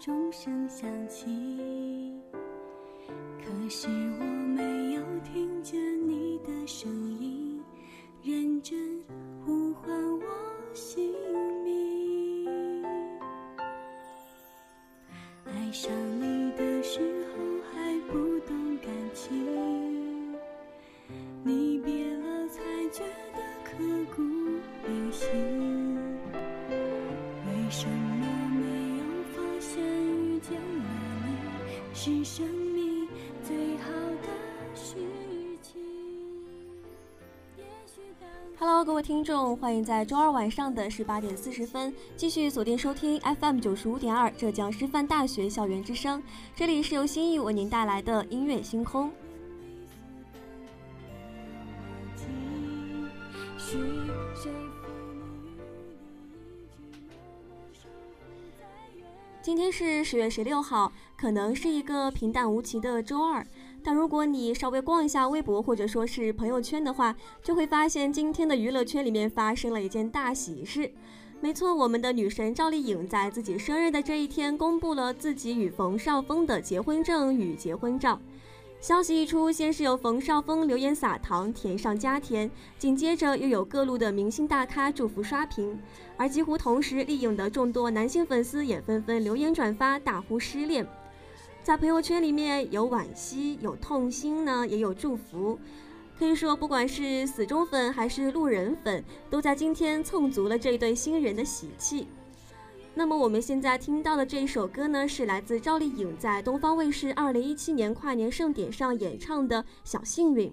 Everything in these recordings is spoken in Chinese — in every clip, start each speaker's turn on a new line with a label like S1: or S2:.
S1: 钟声响起可是我 Hello，各位听众，欢迎在周二晚上的十八点四十分继续锁定收听 FM 九十五点二浙江师范大学校园之声。这里是由心意为您带来的音乐星空。今天是十月十六号，可能是一个平淡无奇的周二。但如果你稍微逛一下微博或者说是朋友圈的话，就会发现今天的娱乐圈里面发生了一件大喜事。没错，我们的女神赵丽颖在自己生日的这一天公布了自己与冯绍峰的结婚证与结婚照。消息一出，先是有冯绍峰留言撒糖，甜上加甜，紧接着又有各路的明星大咖祝福刷屏，而几乎同时，丽颖的众多男性粉丝也纷纷留言转发，大呼失恋。在朋友圈里面有惋惜，有痛心呢，也有祝福。可以说，不管是死忠粉还是路人粉，都在今天蹭足了这对新人的喜气。那么我们现在听到的这一首歌呢，是来自赵丽颖在东方卫视二零一七年跨年盛典上演唱的《小幸运》。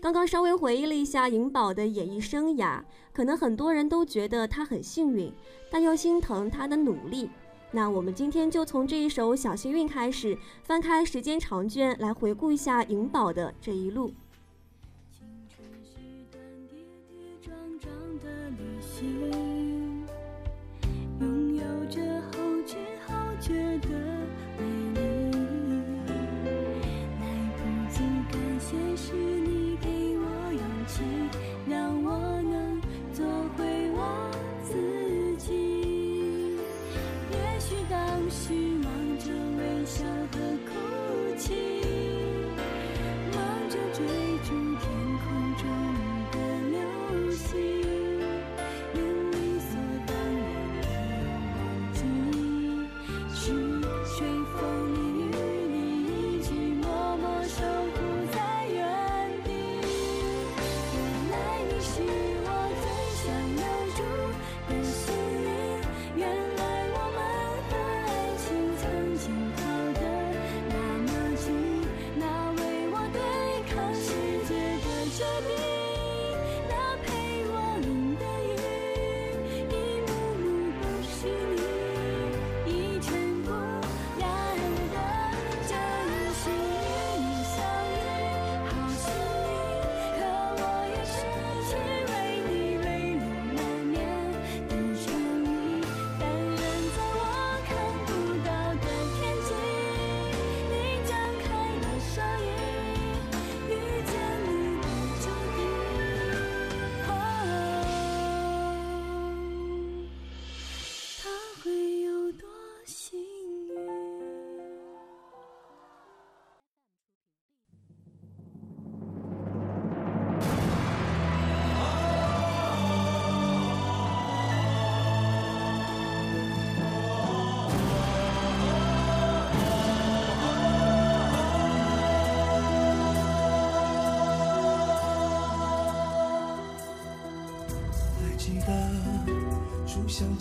S1: 刚刚稍微回忆了一下颖宝的演艺生涯，可能很多人都觉得她很幸运，但又心疼她的努力。那我们今天就从这一首《小幸运》开始，翻开时间长卷，来回顾一下颖宝的这一路。
S2: 青春是段跌跌撞撞的
S3: 旅行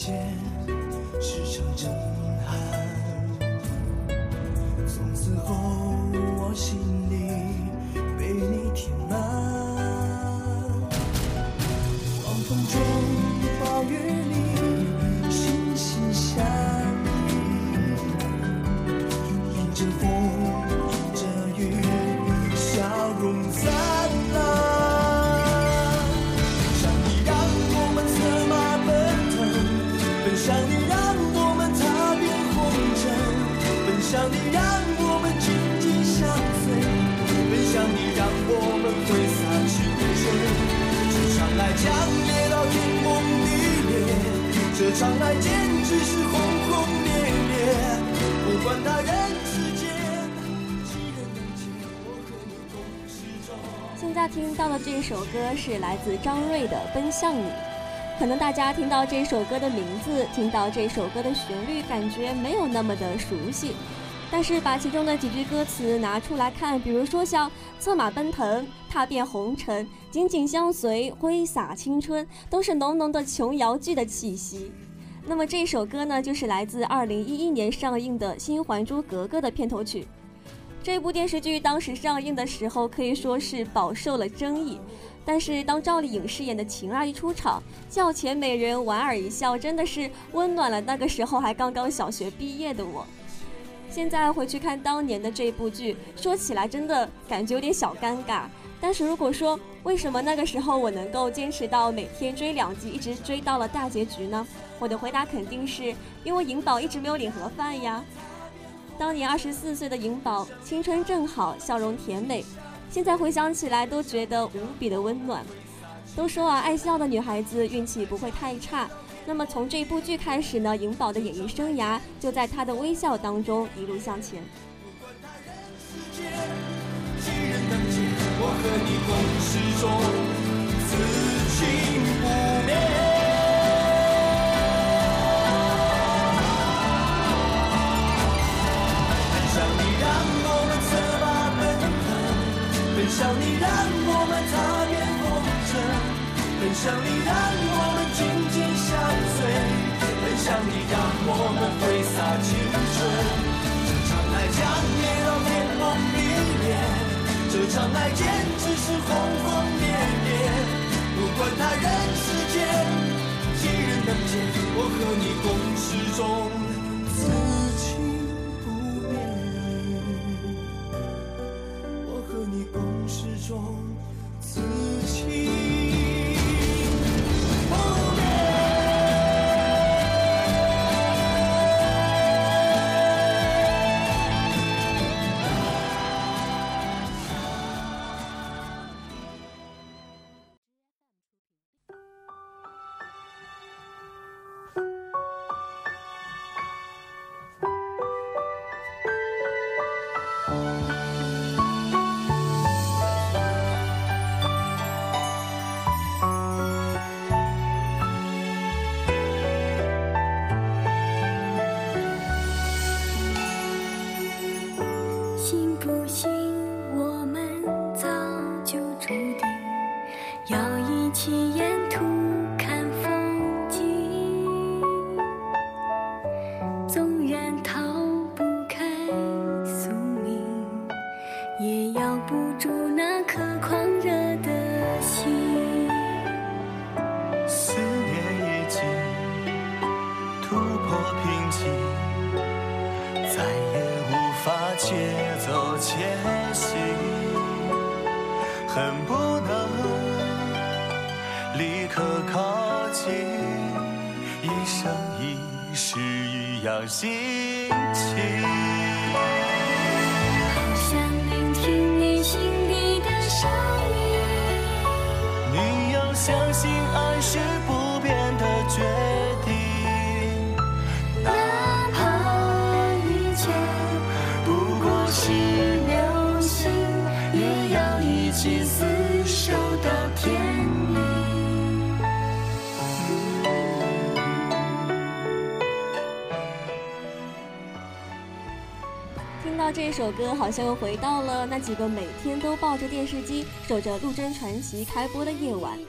S3: 间是场震场爱简直是轰轰烈烈。不管他人世间几人能解，我和你共始终。
S1: 现在听到的这首歌是来自张睿的《奔向你》。可能大家听到这首歌的名字，听到这首歌的旋律，感觉没有那么的熟悉。但是把其中的几句歌词拿出来看，比如说像“策马奔腾”“踏遍红尘”“紧紧相随”“挥洒青春”，都是浓浓的琼瑶剧的气息。那么这首歌呢，就是来自2011年上映的新《还珠格格》的片头曲。这部电视剧当时上映的时候，可以说是饱受了争议。但是当赵丽颖饰演的晴儿一出场，叫前美人莞尔一笑，真的是温暖了那个时候还刚刚小学毕业的我。现在回去看当年的这部剧，说起来真的感觉有点小尴尬。但是如果说为什么那个时候我能够坚持到每天追两集，一直追到了大结局呢？我的回答肯定是因为颖宝一直没有领盒饭呀。当年二十四岁的颖宝，青春正好，笑容甜美，现在回想起来都觉得无比的温暖。都说啊，爱笑的女孩子运气不会太差。那么从这部剧开始呢，颖宝的演艺生涯就在她的微笑当中一路向前。
S3: 不管他人世间几人能解，我和你，让我们策马奔腾；奔向你，让相爱简直是轰轰烈烈。不管他人世间几人能解，我和你共始终，此情不灭。我和你共始终，此情是不变的决定，
S2: 哪怕一切不过是流星，也要一起厮守到天明。
S1: 听到到这首歌，好像又回到了那几个每天都抱着电视机守着《陆贞传奇》开播的夜晚。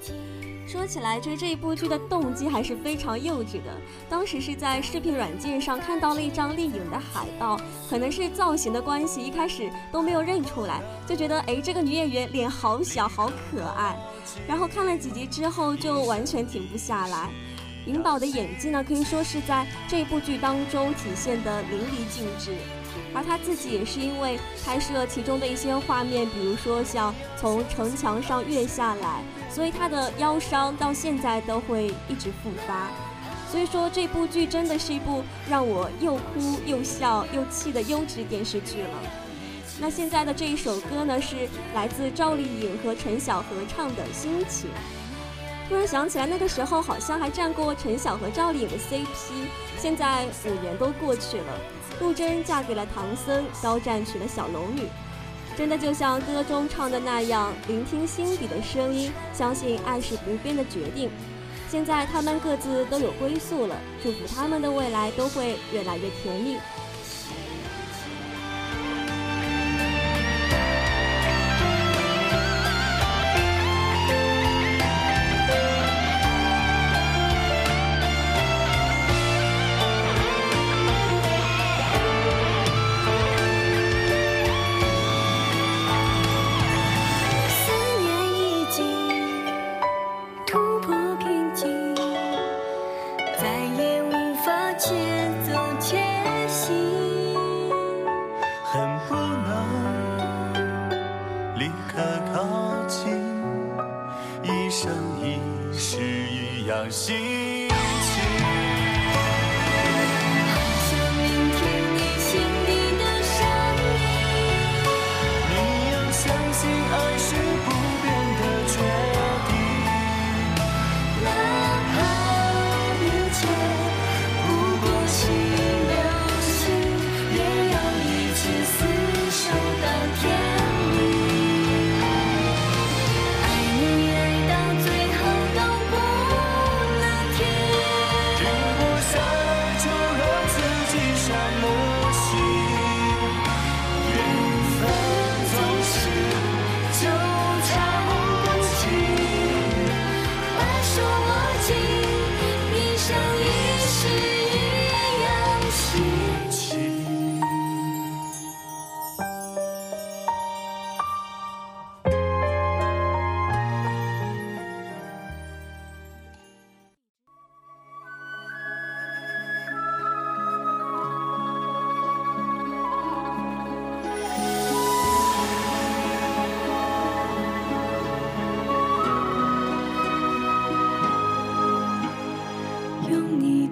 S1: 说起来，追这一部剧的动机还是非常幼稚的。当时是在视频软件上看到了一张丽颖的海报，可能是造型的关系，一开始都没有认出来，就觉得哎，这个女演员脸好小，好可爱。然后看了几集之后，就完全停不下来。颖宝的演技呢，可以说是在这部剧当中体现的淋漓尽致。而他自己也是因为拍摄其中的一些画面，比如说像从城墙上跃下来，所以他的腰伤到现在都会一直复发。所以说这部剧真的是一部让我又哭又笑又气的优质电视剧了。那现在的这一首歌呢，是来自赵丽颖和陈晓合唱的《心情》。突然想起来，那个时候好像还站过陈晓和赵丽颖的 CP。现在五年都过去了，陆贞嫁给了唐僧，肖战娶了小龙女。真的就像歌中唱的那样，聆听心底的声音，相信爱是不变的决定。现在他们各自都有归宿了，祝福他们的未来都会越来越甜蜜。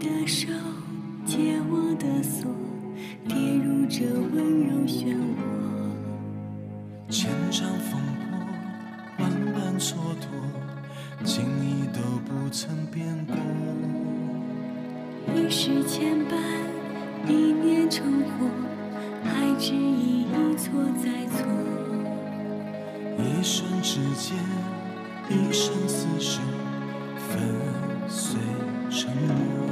S1: 的手，解
S2: 我的锁，跌入这温柔漩涡。
S3: 千丈风波，万般蹉跎，情意都不曾变过。
S2: 一世牵绊，一念成火，还执意一错再错。
S3: 一瞬之间，一生厮守，粉碎承诺。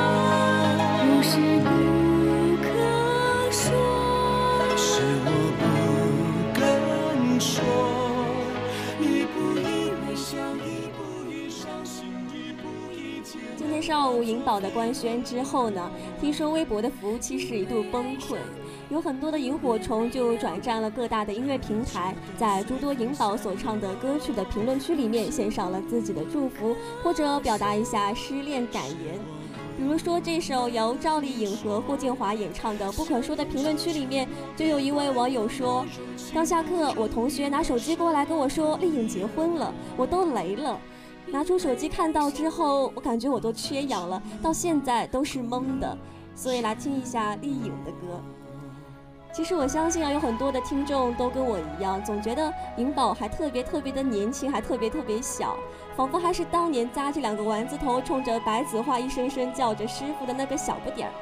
S1: 宝的官宣之后呢，听说微博的服务器是一度崩溃，有很多的萤火虫就转战了各大的音乐平台，在诸多银宝所唱的歌曲的评论区里面献上了自己的祝福，或者表达一下失恋感言。比如说这首由赵丽颖和霍建华演唱的《不可说》的评论区里面，就有一位网友说：“刚下课，我同学拿手机过来跟我说丽颖结婚了，我都雷了。”拿出手机看到之后，我感觉我都缺氧了，到现在都是懵的。所以来听一下丽颖的歌。其实我相信啊，有很多的听众都跟我一样，总觉得颖宝还特别特别的年轻，还特别特别小，仿佛还是当年扎着两个丸子头，冲着白子画一声声叫着师傅的那个小不点儿。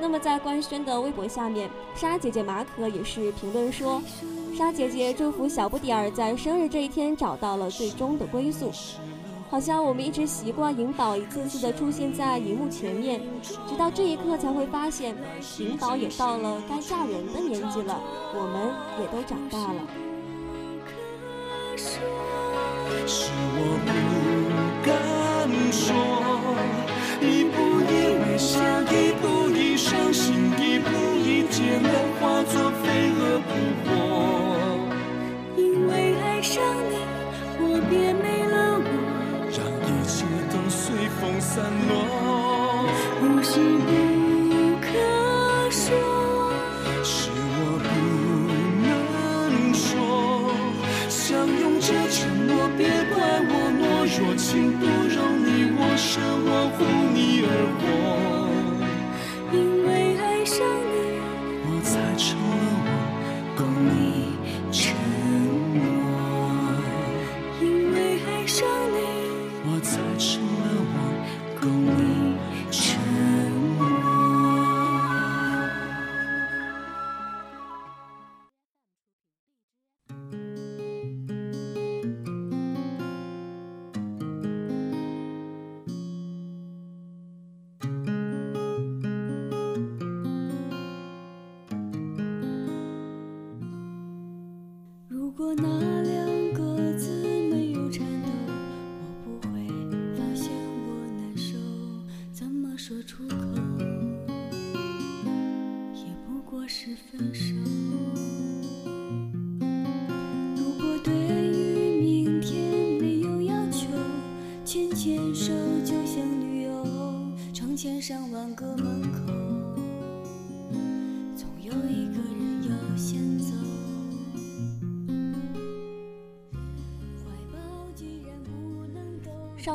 S1: 那么在官宣的微博下面，莎姐姐马可也是评论说：“ 莎姐姐祝福小不点儿在生日这一天找到了最终的归宿。”好像我们一直习惯银宝一次次的出现在荧幕前面，直到这一刻才会发现，银宝也到了该嫁人的年纪了，我们也都长大了。
S3: 是我不敢说，一步一微笑，一步一伤心，一步一艰难，化作飞蛾扑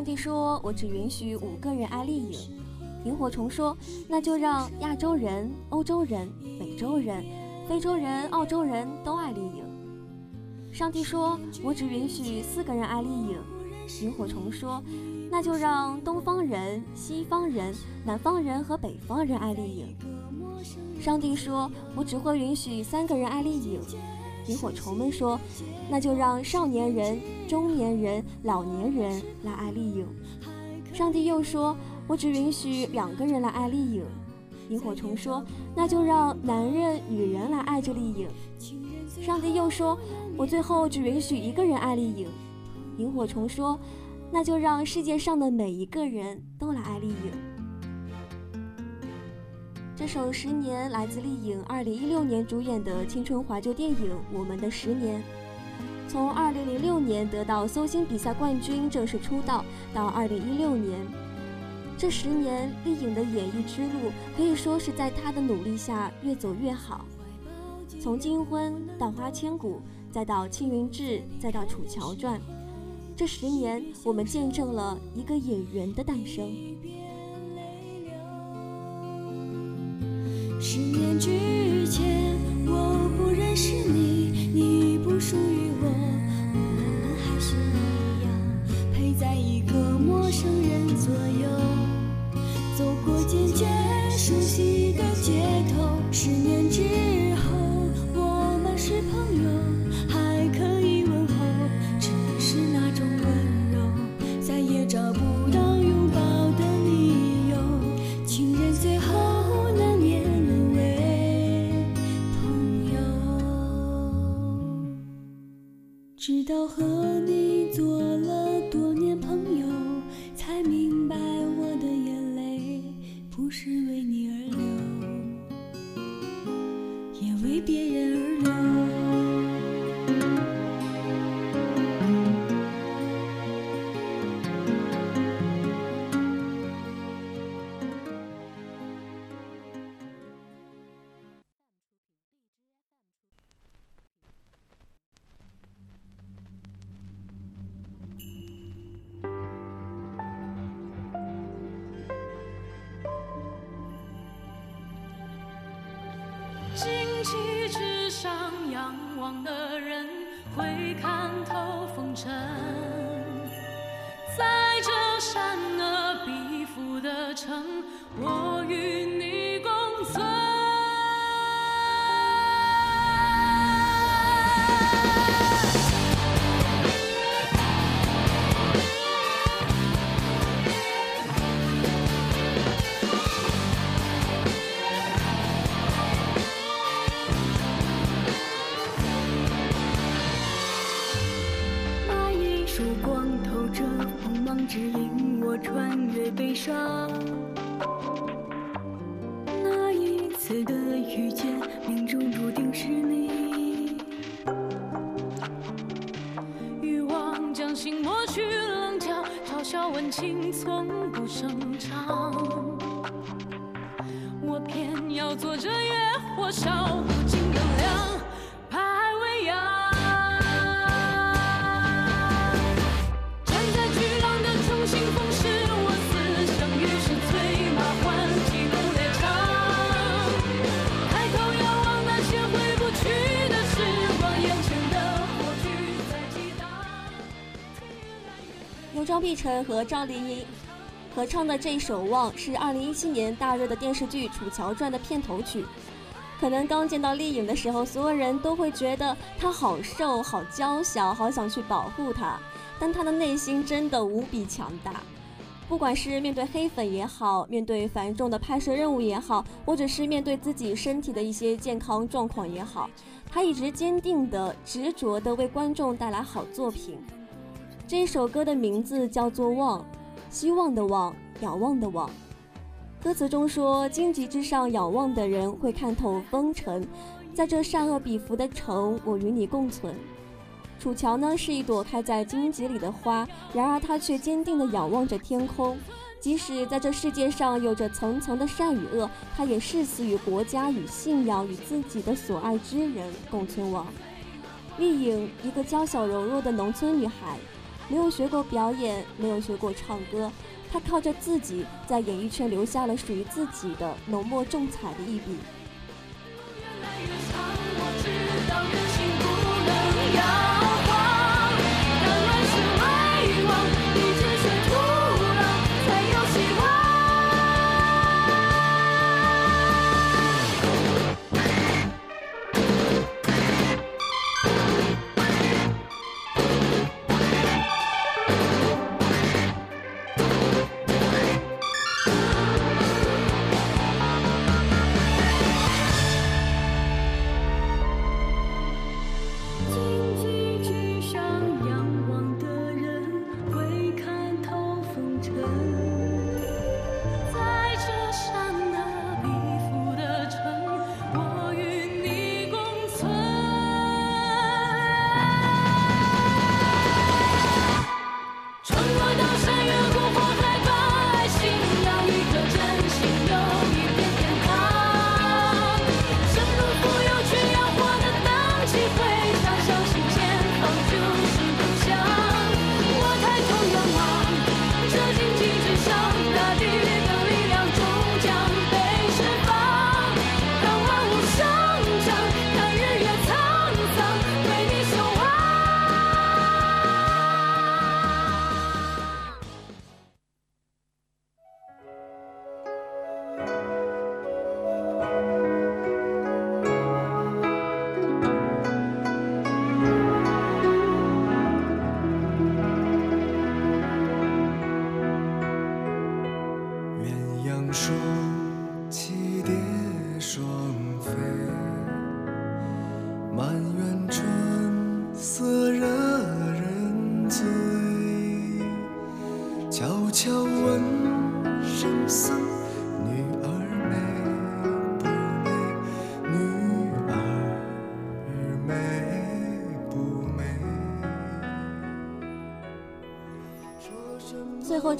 S2: 上
S1: 帝说：“我只允许五个人爱丽颖。”萤火虫说：“那就让亚洲人、欧洲人、美洲人、非洲人、澳洲人都爱丽颖。”上帝说：“我只允许四个人爱丽颖。”萤火虫说：“那就让东方人、西方人、南方人和北方人爱丽颖。”上帝说：“我只会允许三个人爱丽颖。”萤火虫们说：“那就让少年人、中年人、老年人来爱丽颖。”上帝又说：“我只允许两个人来爱丽颖。”萤火虫说：“那就让男人、女人来爱着丽颖。”上帝又说：“我最后只允许一个人爱丽颖。”萤火虫说：“那就让世界上的每一个人都来爱丽颖。”这首《十年》来自丽颖2016年主演的青春怀旧电影《我们的十年》。从2006年得到搜星比赛冠军，正式出道，到2016年，这十年，丽颖的演艺之路可以说是在她的努力下越走越好。从《金婚》到《花千骨》，再到《青云志》，再到《楚乔传》，这十年，我们见证了一个演员的诞生。
S2: 十年之前，气之上仰望
S4: 的人会看透风尘，在这善恶彼府的城，我与你情从不声张。我偏要做这野火烧
S1: 晨和赵丽颖合唱的这一首《望》是2017年大热的电视剧《楚乔传》的片头曲。可能刚见到丽颖的时候，所有人都会觉得她好瘦、好娇小，好想去保护她。但她的内心真的无比强大。不管是面对黑粉也好，面对繁重的拍摄任务也好，或者是面对自己身体的一些健康状况也好，她一直坚定的、执着的为观众带来好作品。这首歌的名字叫做《望》，希望的望，仰望的望。歌词中说：“荆棘之上仰望的人会看透风尘，在这善恶比伏的城，我与你共存。”楚乔呢是一朵开在荆棘里的花，然而她却坚定地仰望着天空。即使在这世界上有着层层的善与恶，她也誓死与国家、与信仰、与自己的所爱之人共存亡。丽颖，一个娇小柔弱的农村女孩，没有学过表演，没有学过唱歌。他靠着自己在演艺圈留下了属于自己的浓墨重彩的一笔。
S4: 越来越长，我知道人心不能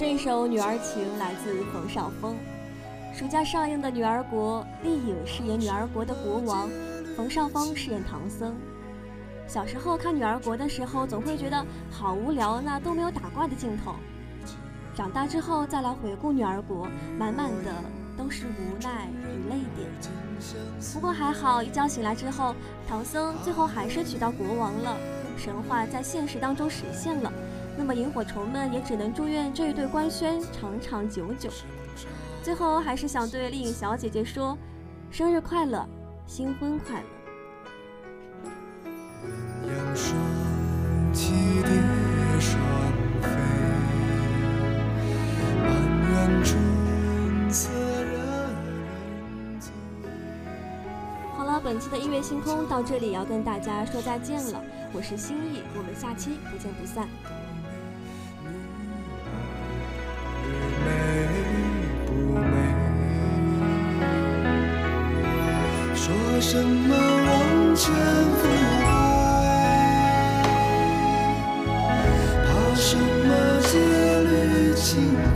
S4: 这
S1: 首《女儿情》来自冯绍峰。暑假上映的《女儿国》，丽颖饰演女儿国的国王，冯绍峰饰演唐僧。小时候看《女儿国》的时候，总会觉得好无聊，那都没有打怪的镜头。长大之后再来回顾《女儿国》，满满的都是无奈与泪点。不过还好，一觉醒来之后，唐僧最后还是娶到国王了，神话在现实当中实现了。那么萤火虫们也只能祝愿这一对官宣长长久久。最后还是想对丽颖小姐姐说，生日快乐，新婚快乐。好了，本期的音乐星空到这里要跟大家说再见了，我是心意，我们下期不见不散。
S3: 什么往前飞来？怕什么戒律清白？